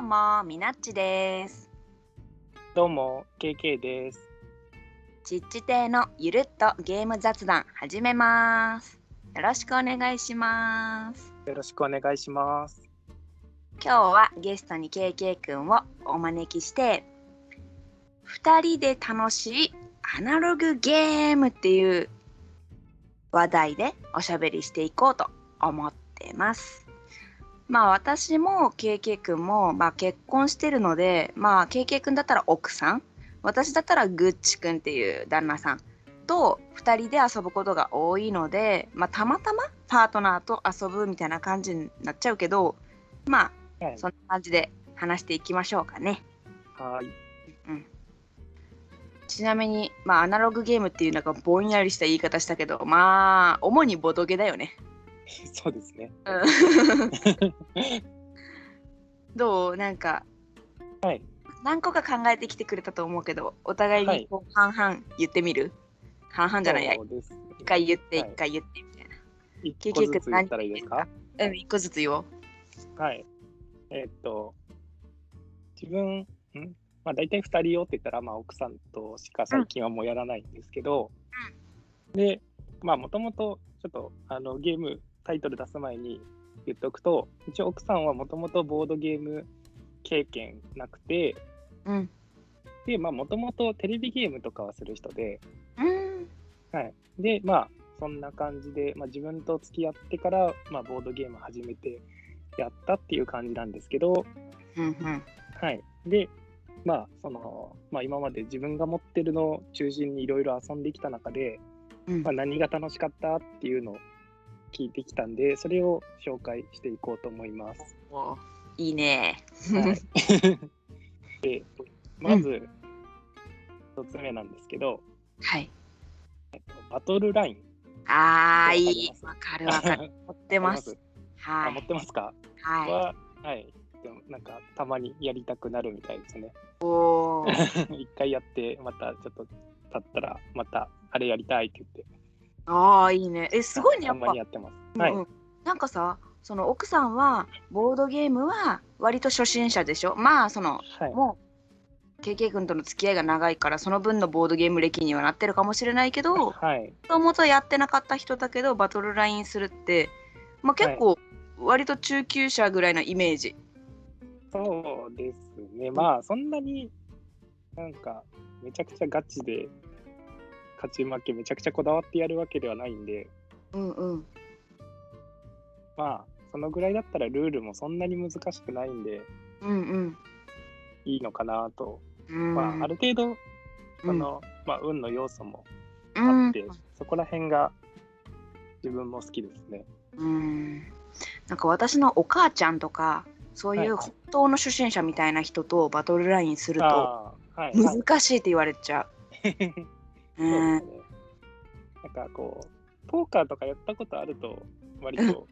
うも、みなっちです。どうも、KK です。ちっち亭のゆるっとゲーム雑談始めます。よろしくお願いします。よろしくお願いします。今日はゲストに KK くんをお招きして、2人で楽しいアナログゲームっていう話題でおしゃべりしていこうと思ってます。まあ私も KK くんも、まあ、結婚してるので、まあ KK くんだったら奥さん、私だったらグッチくんっていう旦那さんと2人で遊ぶことが多いので、まあ、たまたまパートナーと遊ぶみたいな感じになっちゃうけど、まあはい。そんな感じで話していきましょうかね。はい。ちなみに、まあ、アナログゲームっていうなんかぼんやりした言い方したけど、まあ、主にボドゲだよね。そうですね。うん どう？なんか、はい。何個か考えてきてくれたと思うけど、お互いはいにこう半々言ってみる？半々じゃないや。一回言って、はい一回言ってみたいな。一個ずつ言ったらいいですか？うん、一個ずつ言おう。はい。えーっと、自分、ん？まあ大体2人用って言ったら、まあ奥さんとしか最近はもうやらないんですけど、で、まあもともとちょっとあのゲームタイトル出す前に言っておくと、一応奥さんはもともとボードゲーム経験なくて、うん。で、まあもともとテレビゲームとかはする人で、うん。はい。で、まあ、そんな感じで、まあ、自分と付き合ってから、まあ、ボードゲーム始めてやったっていう感じなんですけど、うん。うん。はい。で、まあ、その、まあ、今まで自分が持ってるのを中心にいろいろ遊んできた中で、うんまあ、何が楽しかったっていうのを聞いてきたんで、それを紹介していこうと思います。おいいね。はい。で、まず、一つ目なんですけど、はい。バトルライン。あー、いい。わわかるわかる。持ってます。あはい持っ。てますか？はい。は、はい。でもなんかたまにやりたくなるみたいですね。おー。一回やって、またちょっと経ったら、またあれやりたいって言って。ああ、いいね。え、すごいね、やたっぱ。やってます。はい。なんかさ、その奥さんはボードゲームは割と初心者でしょ？まあ、その、はい。もう、KK 君との付き合いが長いから、その分のボードゲーム歴にはなってるかもしれないけど、もはい。ともとやってなかった人だけど、バトルラインするって、まあ結構、割と中級者ぐらいのイメージ。そうですね。まあ、そんなになんか、めちゃくちゃガチで、勝ち負けめちゃくちゃこだわってやるわけではないんで、うんうん。まあ、そのぐらいだったらルールもそんなに難しくないんで、うんうん。いいのかなと。うんまあ、ある程度、うんその、まあ、運の要素もうんあって、そこら辺が自分も好きですね。うんなんか私のお母ちゃんとかそういうはい本当の初心者みたいな人とバトルラインすると。難しいって言われちゃう。そうですうんね。なんかこう、ポーカーとかやったことあると、割と、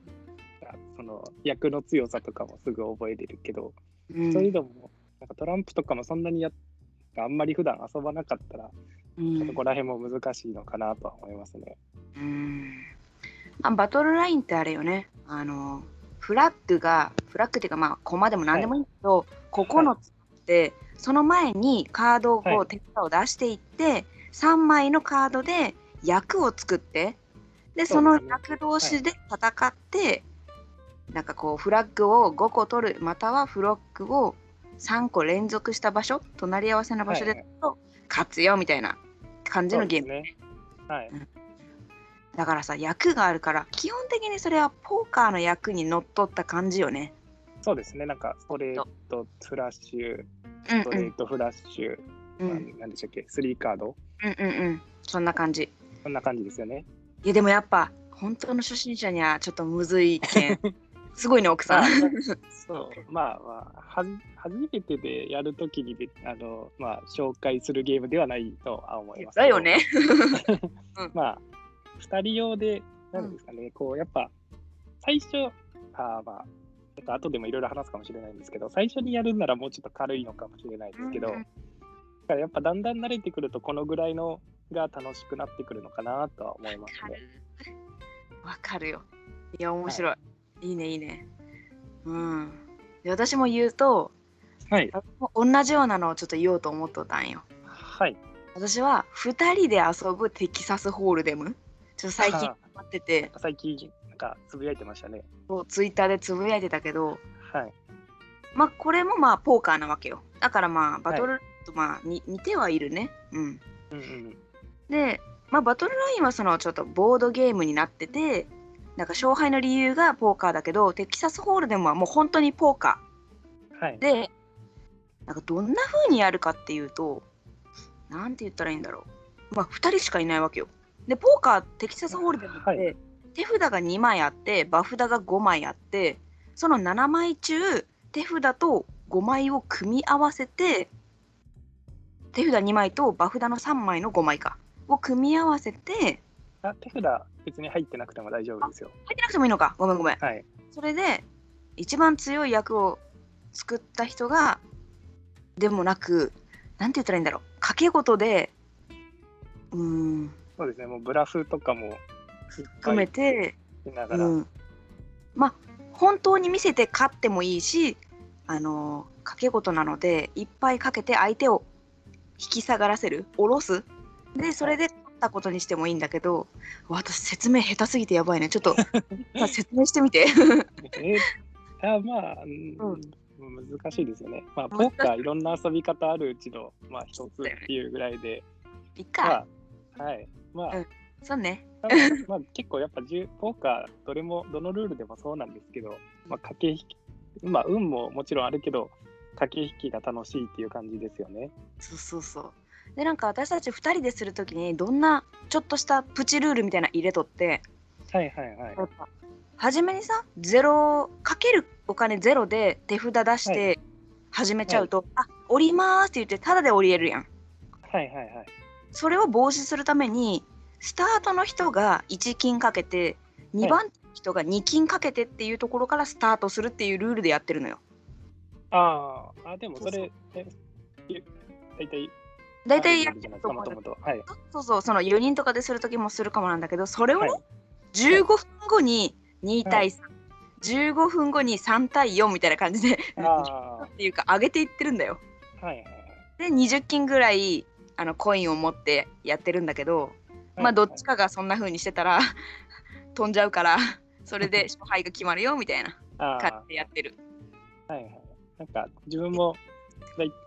あその役の強さとかもすぐ覚えれるけど、うん。そういうのも、なんかトランプとかもそんなにやあんまり普段遊ばなかったら、うん。そこら辺も難しいのかなとは思いますね。うん。あバトルラインってあれよね。あのフラッグがフラッグっていうかまあコマでも何でもいいけど、9つってその前にカードをこう、はい。手札を出していって3枚のカードで役を作ってでその役同士で戦って、なんかこうフラッグを5個取るまたはフロッグを3個連続した場所隣り合わせの場所でと勝つよみたいな感じのゲームね。はい。だからさ役があるから基本的にそれはポーカーの役にのっとった感じよね。そうですね。なんか、ストレート、フラッシュ、うんストレート、フラッシュ、うんうんまあ何でしたっけ、スリーカード、うんうんうんそんな感じ。そんな感じですよね。いやでもやっぱ本当の初心者にはちょっとむずいけん すごいね奥さん。そう、まあまあ、はじ初めてでやるときにであの、まあ、紹介するゲームではないとは思います。だよね。まあ、2人用で、なんですかね、こう、やっぱ、最初、あーまあ、ちょっと後でもいろいろ話すかもしれないんですけど、最初にやるんならもうちょっと軽いのかもしれないですけど、うんやっぱだんだん慣れてくると、このぐらいのが楽しくなってくるのかなとは思いますね。わかるよ。いや面白い。い、いねいいね。うん。で私も言うとはい。同じようなのをちょっと言おうと思っとったんよ。はい。私は2人で遊ぶテキサスホールデム。ちょっと最近あハマってて、最近、なんかつぶやいてましたね。そうツイッターでつぶやいてたけど、はい。まあこれもまあポーカーなわけよ。だからまあバトルとまあに似てはいるね。うん。うんうん。で、まあ、バトルラインはそのちょっとボードゲームになっててなんか勝敗の理由がポーカーだけどテキサスホールデムはもう本当にポーカはいー。でなんかどんな風にやるかっていうとなんて言ったらいいんだろうまあ2人しかいないわけよでポーカーテキサスホールデムって、はい手札が2枚あって場札が5枚あってその7枚中手札と5枚を組み合わせて手札2枚と場札の3枚の5枚かを組み合わせてあ手札別に入ってなくても大丈夫ですよ。入ってなくてもいいのかごめんごめんはい。それで一番強い役を作った人がでもなくなんて言ったらいいんだろう賭け事でうーんそうですね。もうブラフとかも含めて、しながら。うん、まあ本当に見せて勝ってもいいしあの賭け事なのでいっぱいかけて相手を引き下がらせる？下ろす？でそれで勝ったことにしてもいいんだけど私説明下手すぎてやばいね。ちょっと まあ説明してみて。えーあまあ、うん難しいですよね。まあ、ポーカーいろんな遊び方あるうちの、まあ、一つっていうぐらいで、いっか、まあ、はい。まあ、うん。そうね。まあ、結構やっぱポーカーどれもどのルールでもそうなんですけど、まあ、駆け引きまあ運ももちろんあるけど駆け引きが楽しいっていう感じですよね。そうそうそうでなんか私たち2人でするときにどんなちょっとしたプチルールみたいなの入れとってはいはいはい。初めにさゼロかけるお金ゼロで手札出しはて始めちゃうと、あ降りますって言ってタダで降りれるやんはいはいはい。それを防止するためにスタートの人が1金かけて2番人が2金かけてっていうところからスタートするっていうルールでやってるのよあーあ、でもそそう。れ、大体、大体やともと。は。い。そうそうその4人とかでする時もするかもなんだけどそれをね、はい。15分後に2対3、15分後に3対4みたいな感じであっていうか上げていってるんだよ。あ、はいはい。で20金ぐらいあのコインを持ってやってるんだけど、はい。まあどっちかがそんな風にしてたら 飛んじゃうからそれで勝敗が決まるよみたいなあ感じでやってる。あ、はいはい。なんか自分も、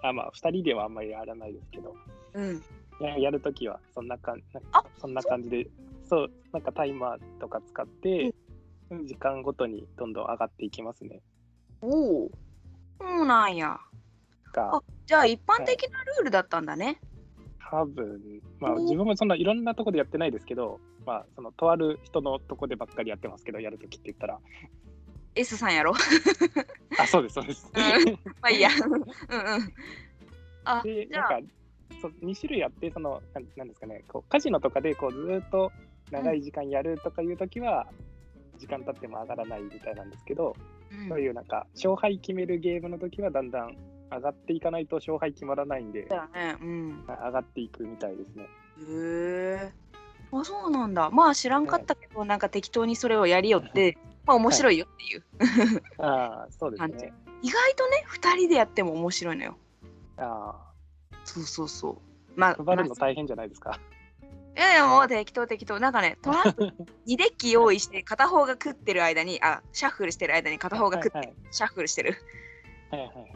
あまあ、2人ではあんまりやらないですけど、うん。ややるときはそんなかんそんな感じで、そう、なんかタイマーとか使って、時間ごとにどんどん上がっていきますね。おおそうなんや。があじゃあ一般的なルールだったんだね、多分、まあお自分もそんないろんなとこでやってないですけど、まあそのとある人のとこでばっかりやってますけど、やるときって言ったら、S さんやろ。あ、そうです、そうです。うん。まあいいや。うんうん。あで、じゃあ。なんか、そう2種類あって、その、なんなんですかね、こうカジノとかでこうずーっと長い時間やるとかいうときは、時間経っても上がらないみたいなんですけど、うん。そういうなんか、勝敗決めるゲームのときはだんだん上がっていかないと勝敗決まらないんで、だよねうん。上がっていくみたいですね。へえあそうなんだ。まあ知らんかったけど、なんか適当にそれをやりよって まあ面白いよっていう、ああ、そうですね。意外とね2人でやっても面白いのよ。あそうそうそう。まああ、配るのまあ大変じゃないですか。いやいやもう適当適当。なんかねトランプ2デッキ用意して片方が食ってる間にあシャッフルしてる間に片方が食って、はいはい。シャッフルしてる。はいはいはい。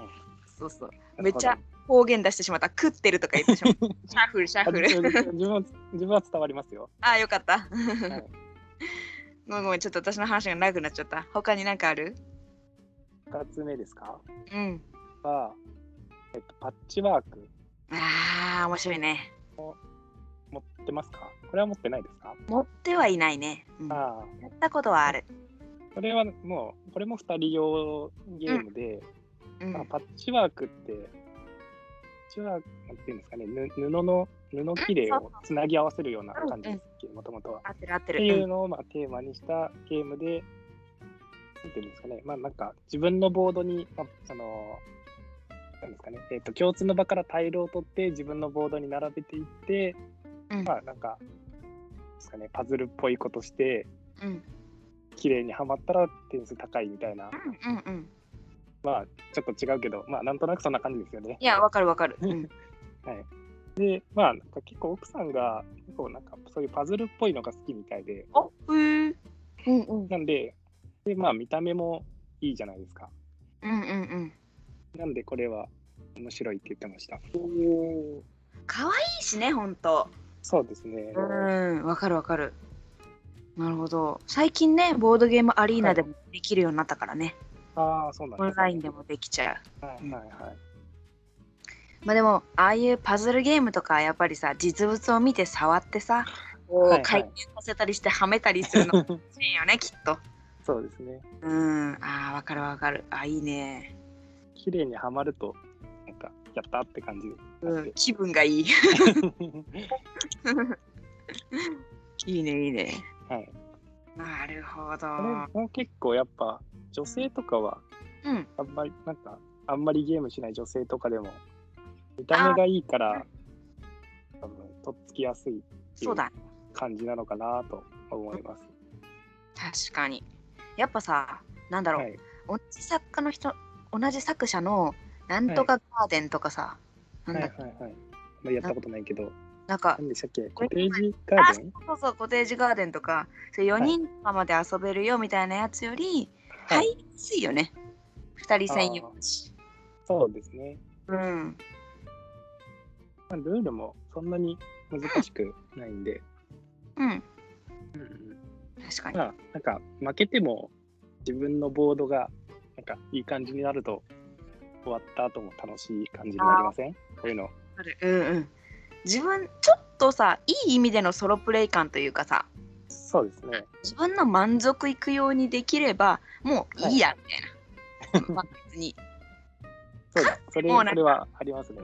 そうそう。めっちゃ方言出してしまった。食ってるとか言ってしまった シャッフルシャッフル。あ自分自分は伝わりますよ。あよかった、いごめんごめんちょっと私の話が長くなっちゃった。他になんかある？2つ目ですか？うん。は、えっと、パッチワーク。あー面白いね。持ってますか？これは持ってないですか？持ってはいないね、うん。やああ、ったことはある。これはもう、これも2人用ゲームで、うん。まあ、パッチワークって、パッチワーク、なんていうんですかね、ぬ布の、布切れをつなぎ合わせるような感じ。ですっけ、もともとは。合ってっていうのをまあテーマにしたゲームで、なんていうんですかね、まあなんか自分のボードに、まあ、その、なんですかね、えっ、と、共通の場からタイルを取って自分のボードに並べていって、うん。まあなんか、ですかね、パズルっぽいことして、うん。綺麗にはまったら点数高いみたいなまあちょっと違うけど、まあなんとなくそんな感じですよね。いや、わかるわかる。うん。はい。で、まあなんか結構奥さんが結構なんかそういうパズルっぽいのが好きみたいで、おへえ。うんうん。なんで、でまあ見た目もいいじゃないですか。うんうんうん。なんでこれは面白いって言ってました。おかわいいしね、ほんと。そうですね。うん、わかるわかる。なるほど。最近ね、ボードゲームアリーナでもできるようになったからね。ああ、そうなんオンラインでもできちゃう。はいはいはい。まあでも、ああいうパズルゲームとか、やっぱりさ、実物を見て触ってさ、こう回転させたりしてはめたりするの 欲しいよね、きっと。そうですね。うん、ああ、わかるわかる。あいいね。綺麗にはまると、なんか、やったって感じで。うん、気分がいい。いいね、いいね。はい。なるほど。これも結構やっぱ、女性とかは、うん、あんまり、なんか、あんまりゲームしない女性とかでも、見た目がいいから、多分、とっつきやすいそうだ。感じなのかなと思います。確かに。やっぱさ、なんだろう、はい。同じ作家の人、同じ作者のなんとかガーデンとかさ、なんだっけ、はいはいはい。まあ、やったことないけど、なんか、何でしたっけ？コテージガーデン？そうそう、コテージガーデンとか、それ4人とかまで遊べるよみたいなやつより、はい入りやすいよね。2人専用だし。そうですね。うん。まあ、ルールもそんなに難しくないんで、うん。うんうん確かに。まあ、なんか負けても自分のボードがなんかいい感じになると終わった後も楽しい感じになりません？こういうの。あるうんうん。自分、ちょっとさ、いい意味でのソロプレイ感というかさ、そうですね。自分の満足いくようにできれば、もういいや、みたいな。まあ別に。そうです。それそれはありますね。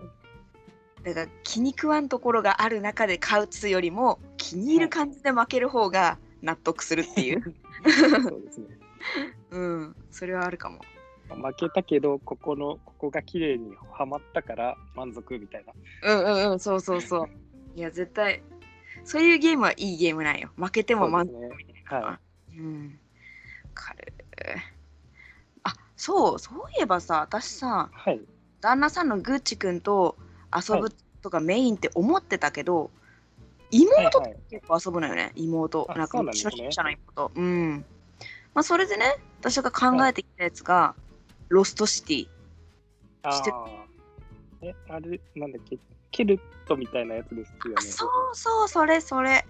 だから気に食わんところがある中で勝つよりも気に入る感じで負ける方が納得するっていう、そうですね。うん、それはあるかも。負けたけど、ここの、ここが綺麗にはまったから満足みたいな。うんうんうん、そうそうそう。いや、絶対、そういうゲームはいいゲームなんよ。負けても満足みたいなのは。はうん。かる。あ、そう、そういえばさ、私さ、はい。旦那さんのグッチ君と遊ぶとかメインって思ってたけど、妹とはいはい結構遊ぶのよね、妹。あなんかそうなんですね初心者の妹。うん。まあ、それでね、私が考えてきたやつが、ロストシティ。してああ。え、あれ、なんだっけ、ケルトみたいなやつですよね。あそうそう、それそれ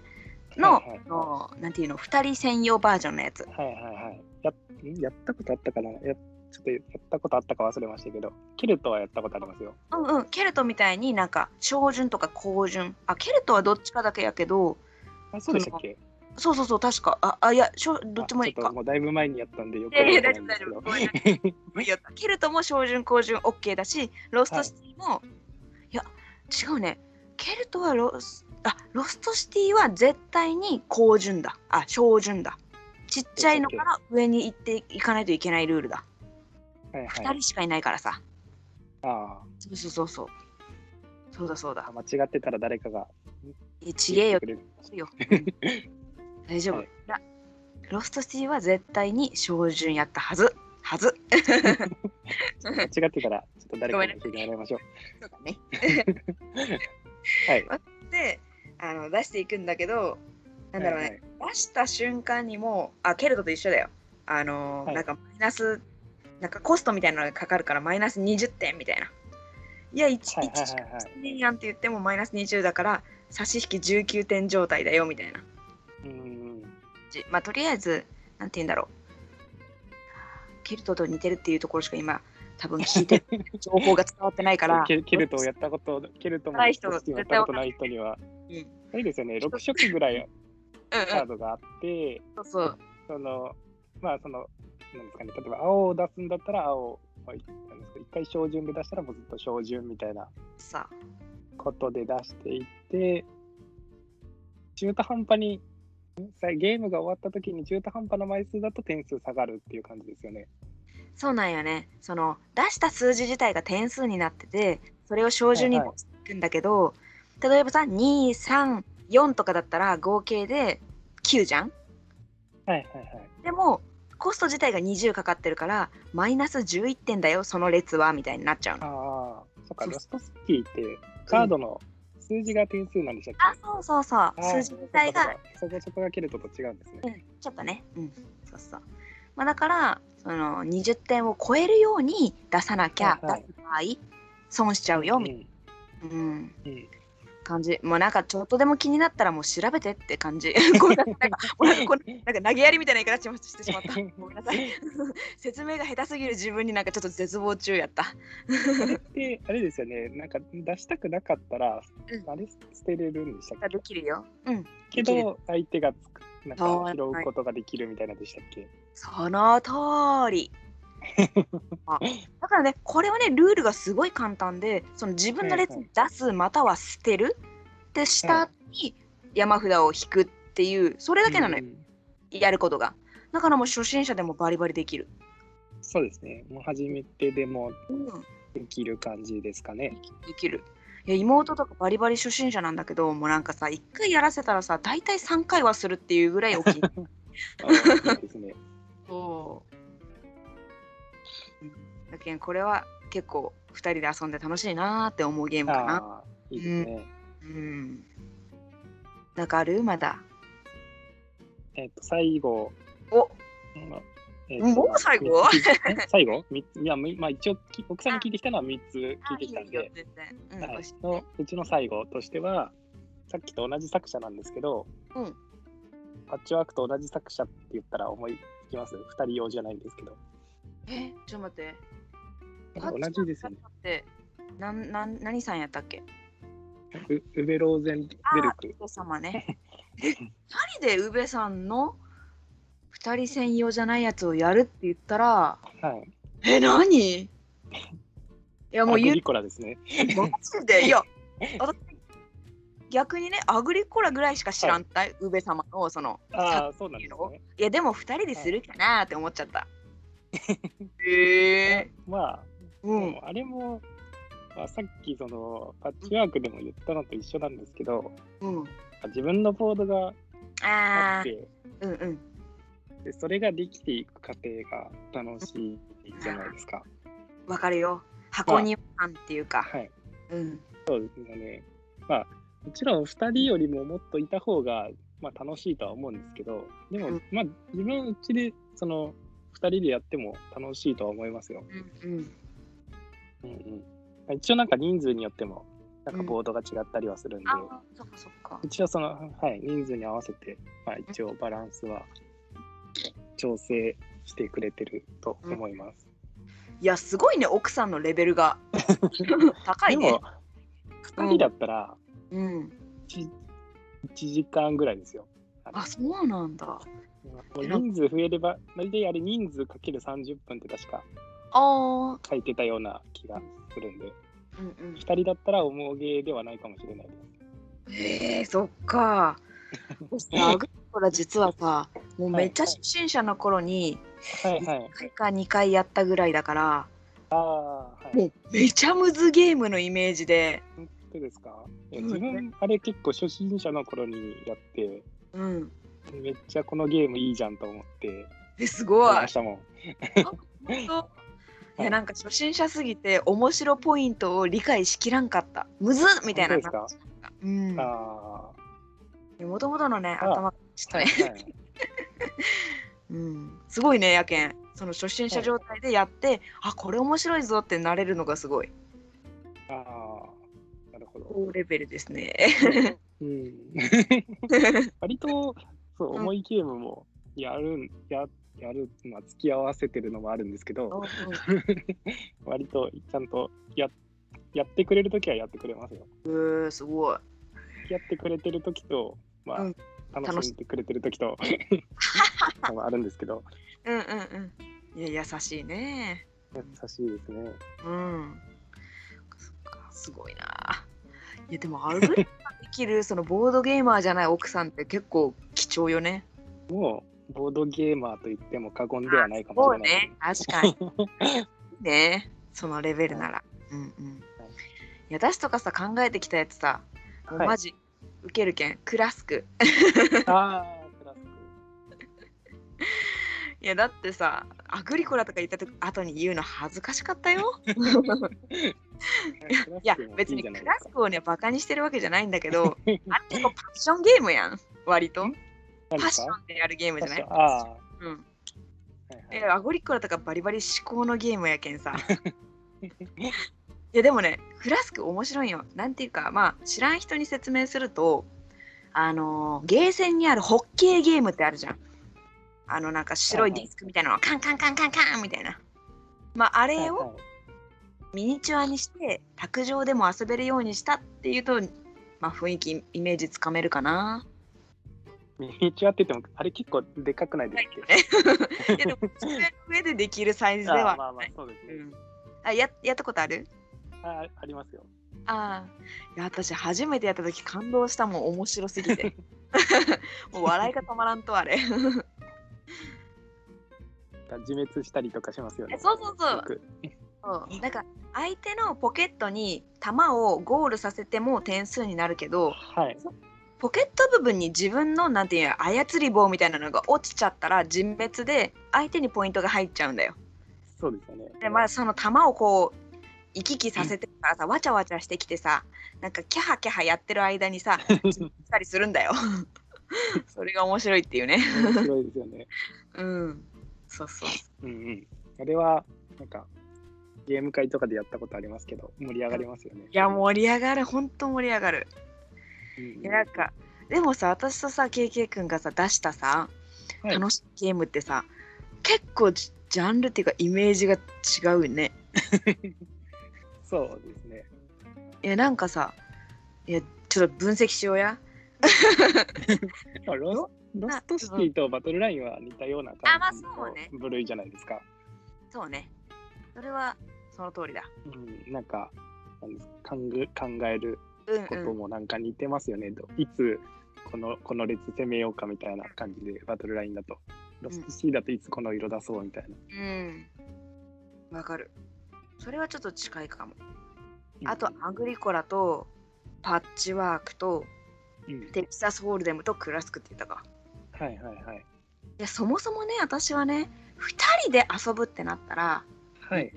の、はいはいのなんていうの、2人専用バージョンのやつ。はいはいはい。やん？やったことあったかな？やちょっとやったことあったか忘れましたけど、ケルトはやったことありますよ。うんうん、ケルトみたいになんか、昇順とか降順。あ、ケルトはどっちかだけやけど、あ、そうでしたっけ？そうそうそう、確か。あ、あいや、昇どっちもいいかあちょっと。もうだいぶ前にやったんでよくいやいや覚えてないんですけど。大丈夫大丈夫ケルトも昇順降順 OK だしロストシティも、い、や違うね。ケルトはロスあロストシティは絶対に降順だ。あ昇順だ。ちっちゃいのから上に行っていかないといけないルールだ。はいはい。2人しかいないからさ。あそうそうそうそう。そうだそうだ。あ、間違ってたら誰かがえちげえよ。大丈夫、はい。らロストシティは絶対に小順やったはず。はず。間違ってたら、と誰かに教えてもらい。ましょう。そうだね。はい。であの出していくんだけどなんだろうね、はい出した瞬間にもうあケルトと一緒だよ。あのーはい。なんかマイナスなんかコストみたいなのがかかるからマイナス20点みたいな。いや 1, はいはい1しかはいはい。してねえやんって言ってもマイナス20だから差し引き19点状態だよみたいな。うーん。じまあとりあえずなんて言うんだろう。ケルトと似てるっていうところしか今多分聞いてる。情報が伝わってないから。ケルトをやったこと、ケルトもない人やったことない人には、うんあれですよね、6色ぐらいカードがあって、そうそう。その、まあ、その、なんですかね、例えば青を出すんだったら青を、なんですか一回小順で出したらもうずっと小順みたいなさことで出していって、中途半端に、さゲームが終わった時に中途半端な枚数だと点数下がるっていう感じですよね。そうなんよね。その出した数字自体が点数になってて、それを小順にはいはい。出していくんだけど、例えばさ、2、3、4とかだったら合計で9じゃん？はいはいはい。でも、コスト自体が20かかってるからマイナス11点だよその列はみたいになっちゃうの。ああ、そっか、ロストシティってカードの数字が点数なんでしたっけ、あそうそうそう。数字自体がそこそこが切ると違うんですね。うん、ちょっとね、うん、そうそう。まあ、だから、その20点を超えるように出さなきゃ、はいはい出す場合、損しちゃうよ、みたいんな、うん、うん感じ。もうなんか、ちょっとでも気になったら、もう調べてって感じ。なんか、投げやりみたいな言い方してしまった。ごめんなさい。説明が下手すぎる自分になんかちょっと絶望中やった。で、あれですよね、なんか出したくなかったら、うんあれ捨てれるんでしたっけ？できるよ。うん。けど、相手がつくなんか拾うことができるみたいなでしたっけ、その通り。あだからね、これはね、ルールがすごい簡単で、その自分の列に出すまたは捨てるで、下に山札を引くっていう、それだけなのよ、うんやることが。だからもう初心者でもバリバリできる。そうですね、もう初めてでもうん、できる感じですかね。できる。いや妹とかバリバリ初心者なんだけど、もうなんかさ、1回やらせたらさ、大体3回はするっていうぐらい大きい ですね。そう。だけんこれは結構2人で遊んで楽しいなーって思うゲームかな。いいですね。うん。なんかある？まだ。えっ、と、最後、おうんえーもう最後？最後？いや、みまあ、一応、き奥さんに聞いてきたのは3つ聞いてきたんで。うのうちの最後としては、さっきと同じ作者なんですけど、うんパッチワークと同じ作者って言ったら思いつきます ?2 人用じゃないんですけど。え、ちょっと待って。同じですよね。なん、なん、何さんやったっけ？ウウベローゼンベルク。ウベ様ね。え、二人でウベさんの二人専用じゃないやつをやるって言ったら、はい。え、何？いや、もう言うコラですね。マジで？いや私 逆にねアグリコラぐらいしか知らんた、ウベ様のそのああ、そうなんですね。いやでも2人でするかなって思っちゃった。へえまあ、うん。あれも、まあ、さっきそのパッチワークでも言ったのと一緒なんですけど、うん。自分のボードがあって、うんうん。でそれができていく過程が楽しいじゃないですか。わかるよ。箱庭感っていうか、はい。うん。そうですね。まあ、もちろん2人よりももっといた方が、まあ、楽しいとは思うんですけど、でも、うん。まあ、自分うちで、その、2人でやっても楽しいとは思いますよ。うんうん。うんうん。一応なんか人数によっても、なんかボードが違ったりはするんで、そっかそっか。一応その、はい、人数に合わせて、まあ一応バランスは調整してくれてると思います。いやすごいね奥さんのレベルが。高いね。でも、2人だったらうん1、1時間ぐらいですよ。あそうなんだ人数増えれば、大体あれ人数かける30分って確かあ書いてたような気がするんで、ーうんうん2人だったら重げではないかもしれないです。へえそっか。アグリコラ実はさ、もうめっちゃ初心者の頃にはいはい。1回か2回やったぐらいだから、ああ、はい。もうめちゃむずゲームのイメージで、本当ですか？自分、あれ結構初心者の頃にやって、うん。めっちゃこのゲームいいじゃんと思ってえ、すごいま。したもん。いやなんか初心者すぎて面白ポイントを理解しきらんかった。むずっみたいな感じだった。うん。あもともとのね、あ頭がちょあ、っとね、はいはい。うん。すごいね、やけん。その初心者状態でやって、あ、これ面白いぞってなれるのがすごい。ああ。高レベルですね。うん、割とそううん重いゲームもやるん、ややる、まあ、付き合わせてるのもあるんですけど、割とちゃんとややってくれるときはやってくれますよ。うん、すごい。やってくれてるときと、まあ、うん楽しんでくれてるときとまああるんですけど、うんうんうん。いや、優しいね。優しいですね。うん。すごいな。いや、でも、アルゴリズムができる、そのボードゲーマーじゃない奥さんって結構貴重よね。もう、ボードゲーマーと言っても過言ではないかもしれない。ね。確かに。ね。そのレベルなら。うんうん。いや、私とかさ、考えてきたやつさ、もうはいマジ、受けるけん、クラスク。ああ、クラスク。いやだってさアグリコラとか言った後に言うの恥ずかしかったよ いや別にクラスクをねバカにしてるわけじゃないんだけど あれ結構パッションゲームやん。割と。パッションでやるゲームじゃない？ああ。うん。えアグリコラとかバリバリ思考のゲームやけんさ。いやでもねフラスク面白いよ。なんていうかまあ知らん人に説明するとあのー、ゲーセンにあるホッケーゲームってあるじゃん。あのなんか白いディスクみたいなのをカンカンカンカンカンみたいな。まああれをミニチュアにして卓上でも遊べるようにしたっていうと、まあ雰囲気イメージつかめるかな。ミニチュアって言ってもあれ結構でかくないですか、ね、いやでも上でできるサイズでは。まあまあそうですね。うん、あややったことある？あありますよ。ああいや私初めてやった時感動したもん面白すぎて もう笑いが止まらんとあれ自滅したりとかしますよね。そうそうそう。そうなんか相手のポケットに弾をゴールさせても点数になるけど、はい、ポケット部分に自分のなんていう操り棒みたいなのが落ちちゃったら人滅で相手にポイントが入っちゃうんだよ。そうですよね。でまあその弾をこう行き来させてからさ、わちゃわちゃしてきてさなんかキャハキャハやってる間にさしたりするんだよ。それが面白いっていうね。面白いですよね。うん。そうそう。うんうん。あれは、なんか、ゲーム会とかでやったことありますけど、盛り上がりますよね。いや、盛り上がる。本当盛り上がる。うんうん、いや、なんか、でもさ、私とさ、KK 君がさ、出したさ、はい、楽しいゲームってさ、結構ジャンルっていうか、イメージが違うね。そうですね。いや、なんかさ、いや、ちょっと分析しようや。ロロストシティとバトルラインは似たような感じの部類じゃないですか。そうね。それはその通りだ。うん、なんか考えることもなんか似てますよね。うんうん、いつこのこの列攻めようかみたいな感じでバトルラインだと。ロストシティだといつこの色出そうみたいな。うん。わ、うん、かる。それはちょっと近いかも。あと、アグリコラとパッチワークと、うん、テキサスホールデムとクラスクって言ったか。はいはいはい。いやそもそもね私はね2人で遊ぶってなったら、はい、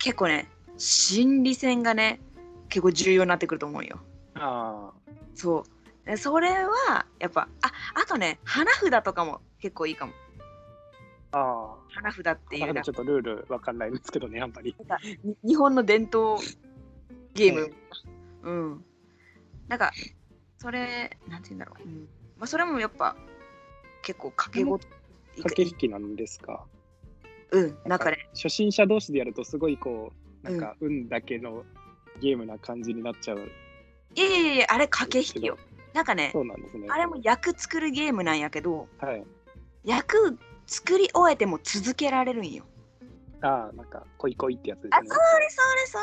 結構ね心理戦がね結構重要になってくると思うよ。ああ。そうそれはやっぱああとね花札とかも結構いいかも。ああ。花札っていうちょっとルールわかんないんですけどねあんまり。日本の伝統ゲーム。うん。なんかそれなんて言うんだろう。うんまあ、それもやっぱ結構掛け事駆け引きなんですか？うんなんかね初心者同士でやるとすごいこうなんか運だけのゲームな感じになっちゃう、いやいやいやあれ駆け引きよ。なんかねそうなんですね。あれも役作るゲームなんやけど、はい、役作り終えても続けられるんよ。ああ、なんか、恋恋ってやつですね。あ、それそれ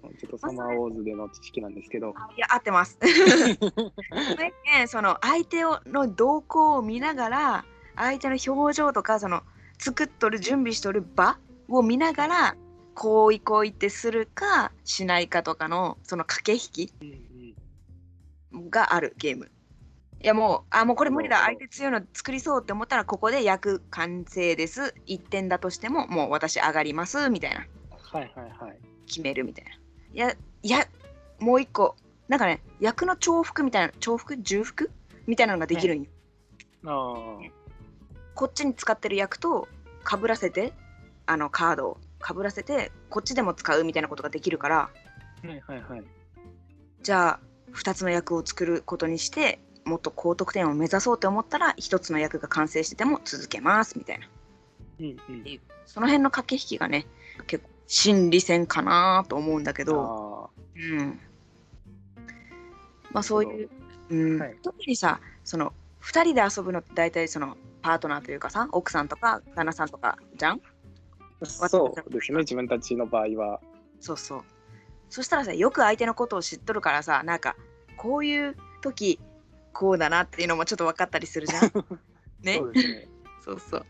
それ。ちょっとサマーウォーズでの知識なんですけど。いや、合ってます。ね、その相手をの動向を見ながら、相手の表情とか、その作っとる、準備しとる場を見ながら、こういこういってするかしないかとかの、その駆け引きがあるゲーム。いやもう、あ、もうこれ無理だ、相手強いの作りそうって思ったら、ここで役完成です。1点だとしても、もう私上がります、みたいな。はいはいはい。決めるみたいな。いや、いや、もう一個、なんかね、役の重複みたいな、重複重複みたいなのができるんよ。あこっちに使ってる役とかぶらせて、あのカードをかぶらせて、こっちでも使うみたいなことができるから、はいはいはい。じゃあ、2つの役を作ることにして、もっと高得点を目指そうと思ったら一つの役が完成してても続けますみたいな、うんうん、その辺の駆け引きがね結構心理戦かなと思うんだけど。うん。まあそういう、うん。はい、特にさその2人で遊ぶのって大体そのパートナーというかさ奥さんとか旦那さんとかじゃん？そうですね。自分たちの場合は。そうそう。そしたらさよく相手のことを知っとるからさなんかこういう時こうだなっていうのもちょっと分かったりするじゃん。ね？そうね。そうそう。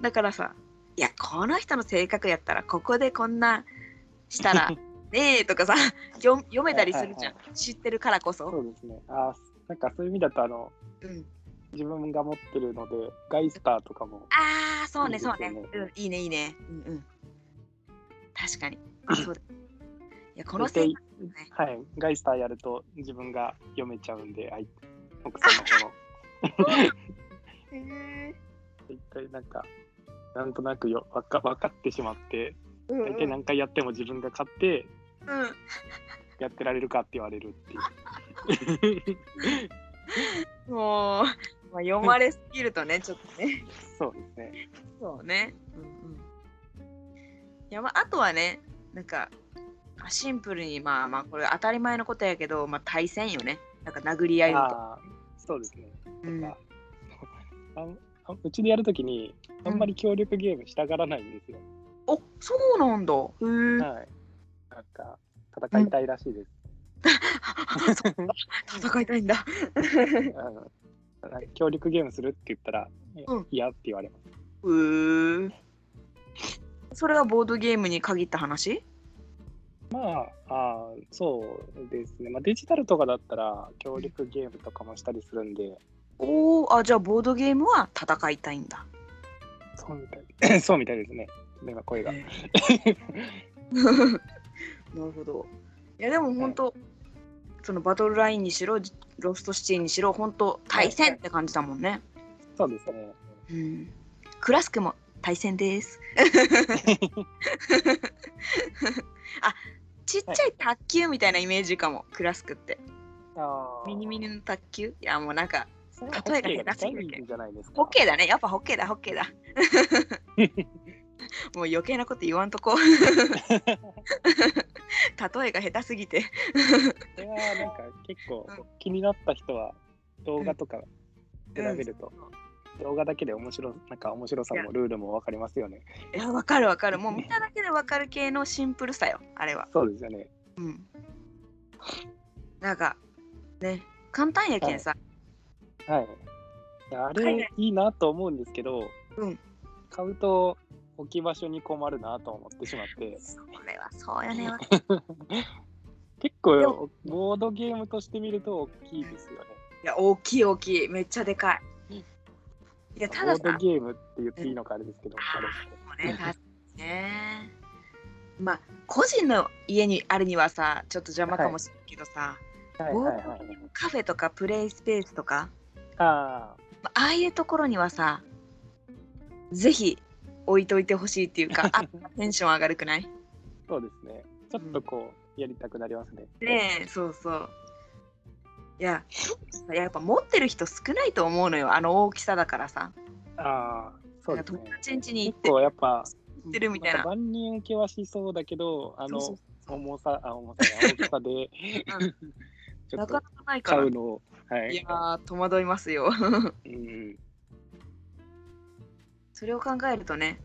だからさいやこの人の性格やったらここでこんなしたら ねえとかさ読読めたりするじゃん、はいはいはい、知ってるからこそ。そうですね。あなんかそういう意味だとあの、うん、自分が持ってるので、ガイスターとかも。ああ、そうね、そうね。うん、いいね、いいね。うんうん。確かに。あ そうだ。いや、この大体世界ね。はい、ガイスターやると自分が読めちゃうんで、はい、奥さんの方の。へ一体なんか、なんとなくよわか分かってしまって、ーうん大体何回やっても自分が勝って、うん。やってられるかって言われるっていう。もう、まあ、読まれすぎるとね、ちょっとね。そうですね。そうね。うんうん。いや、まあ、あとはね、なんか、シンプルに、まあまあ、これ当たり前のことやけど、まあ、対戦よね。なんか殴り合いとか。ああ、そうですね。うんなんかああうちでやるときに、あんまり協力ゲームしたがらないんですよ。おそうなんだ。へえ。はい。なんか、戦いたいらしいです。戦いたいんだ。協力ゲームするって言ったら、うん嫌って言われます。へえ。それはボードゲームに限った話？まあ、あーそうですね。まあ、デジタルとかだったら、協力ゲームとかもしたりするんで、おお、あ、じゃあボードゲームは戦いたいんだ。そうみたい そうみたいですね。今声が。なるほど。いやでも本当、そのバトルラインにしろ、ロストシティにしろ、本当対戦って感じだもんね。そうですね。うん。クラスクも対戦です。あ、ちっちゃい卓球みたいなイメージかも、クラスクって。ミニミニの卓球？いやもうなんか、例えが下手すぎるけどが近いんじゃないですか。ホッケーだね。やっぱホッケーだ、ホッケーだ。もう余計なこと言わんとこ。例えが下手すぎて。それはなんか結構気になった人は動画とか調べると、動画だけで面白なんか面白さもルールも分かりますよね。いや、わかるわかる。もう見ただけでわかる系のシンプルさよ、あれは。そうですよね。うん。なんか、ね、簡単やけんさ。はい。いやあれいいなと思うんですけど、うん買うと置き場所に困るなと思ってしまって、それはそうやね。わ 結構ボードゲームとして見ると大きいですよね。いや、大きい大きい。めっちゃでかい。いや、たださボード、ゲームって言っていいのかあれですけど、あれもうね、確かにね。まあ、個人の家にあるにはさ、ちょっと邪魔かもしれんけどさ、はいはいはい。カフェとかプレイスペースとか、あああいうところにはさ、ぜひ置いといてほしいっていうか、あテンション上がるくない？あ、そうですね。ちょっとこう、やりたくなりますね。ねえ、そうそう。いや、やっぱ持ってる人少ないと思うのよ、あの大きさだからさ。ああ、そうですね友。達ん家に行結って構やっぱ、行ってるみたいな。万人受けはしそうだけど、あの、そうそう重さ、あ、重さや大きさで、ちょっとなかなかないから。い買うのを、はい。やー、戸惑いますよ。うん、それを考えるとね、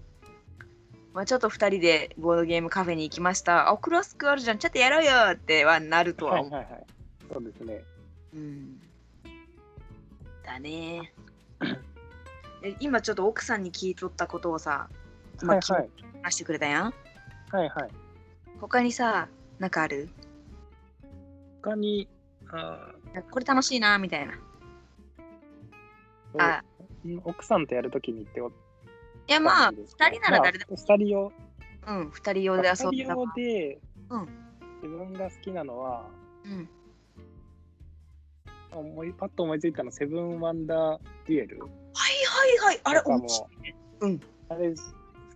まあ、ちょっと2人でボードゲームカフェに行きました。あ、クラスクあるじゃん、ちょっとやろうよってはなるとは思う。はいはいはい。そうですね。うん。だね。え今ちょっと奥さんに聞いとったことをさ、まあはいはい。話してくれたやん。はいはい。他にさ、なんかある？他に、あこれ楽しいな、みたいな。ーあ、うん奥さんとやるときにっていやまあ、です2人なら誰でも、まあ、2人用。うん、2人用で遊2んだ人用で、うん自分が好きなのは、うん。思いパッと思いついたの、セブンワンダーデュエル。はいはいはい。あれ、面白いね。うん。あれ、好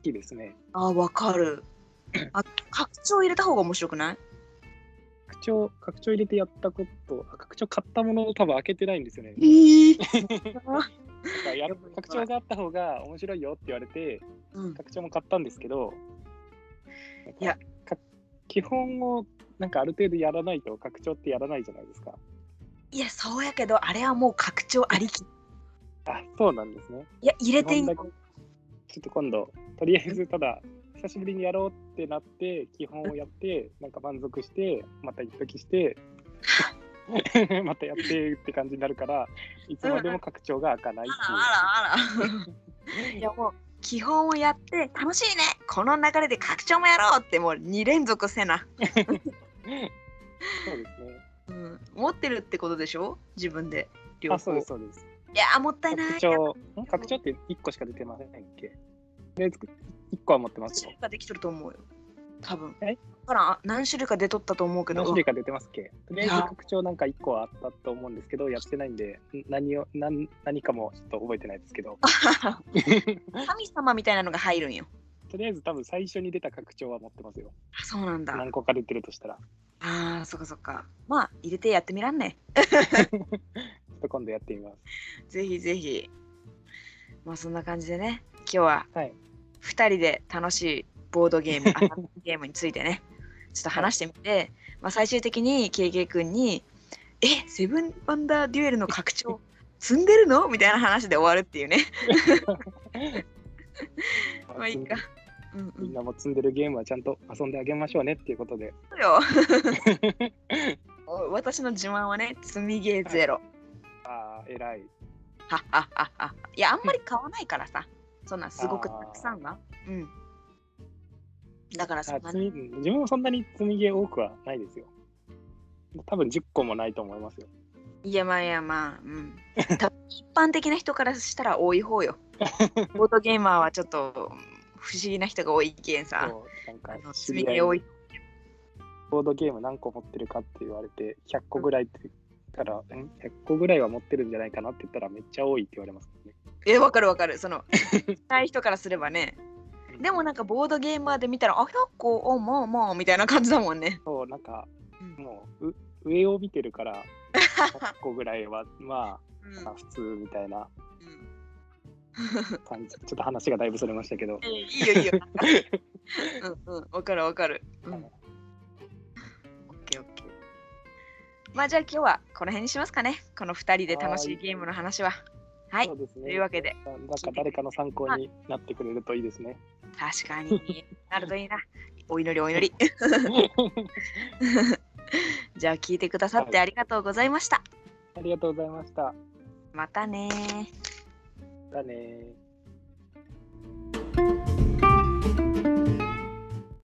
きですね。あ、わかる。あ、拡張入れた方が面白くない？拡張、拡張入れてやったこと、あ拡張買ったものを多分開けてないんですよね。えー、やる拡張があった方が面白いよって言われて、うん、拡張も買ったんですけど、いやか基本をなんかある程度やらないと拡張ってやらないじゃないですか。いや、そうやけど、あれはもう拡張ありき。あ、そうなんですね。いや、入れていいちょっと今度、とりあえずただ、久しぶりにやろうってなって、基本をやって、なんか満足して、また一時して、またやってって感じになるから、いつまでも拡張が開かないっていう。あらあらあら。いや、もう、基本をやって、楽しいねこの流れで拡張もやろうって、もう2連続せな。そうですね。うん、持ってるってことでしょ？自分で。両あ、そう方です、そうです。いやーもったいない拡張、ん拡張って1個しか出てませんっけ？で、1個は持ってますよできてると思うよ多分。え？だから何種類か出とったと思うけど。何種類か出てますっけ？とりあえず拡張なんか1個はあったと思うんですけど、やってないんで、ん何を何何かもちょっと覚えてないですけど、神様みたいなのが入るんよ。とりあえず多分最初に出た拡張は持ってますよ。あそうなんだ。何個か出てるとしたら。あーそっかそっか。まあ入れてやってみらんね。ちょっと今度やってみます。ぜひぜひ。まあそんな感じでね。今日ははい。2人で楽しいボードゲーム ゲームについてね。ちょっと話してみて、まあ、最終的に KK 君に「えセブンワンダーデュエルの拡張積んでるの?」みたいな話で終わるっていうね。まあいいか。うんうみんんなも積んでるゲームはちゃんと遊んであげましょうねっていうことで。そうよ。お 私の自慢はね積みゲーゼロ。ああ、偉い。はっはっはっはいやあんまり買わないからさ。そんなすごくたくさんは。うんだからそあんな積みうん自分もそんなに積みゲー多くはないですよ。多分10個もないと思いますよ。いやまあいやまあ、うん。一般的な人からしたら多い方よ。ボードゲーマーはちょっと不思議な人が多いけんさ。なんか積みゲー多い。ボードゲーム何個持ってるかって言われて100個ぐらいって言ったら、ん100個ぐらいは持ってるんじゃないかなって言ったらめっちゃ多いって言われますね。え、わかるわかる。その、ない人からすればね。でもなんかボードゲーマーで見たら、あ、100個、お、まあまあ、みたいな感じだもんね。そうなんかうんもうう上を見てるから 100個ぐらいはまうんあ普通みたいなうん感じちょっと話がだいぶそれましたけどえいいよいいよ。うんうん、わかるわかる。うん。オッケーオッケー。まあじゃあ今日はこの辺にしますかね。この2人で楽しいゲームの話は。はいそ。うですねというわけで、ななんか誰かの参考になってくれるといいですね。確かになるといいな。お祈りお祈り。じゃあ聞いてくださってありがとうございました。ありがとうございました。またねー。だねー。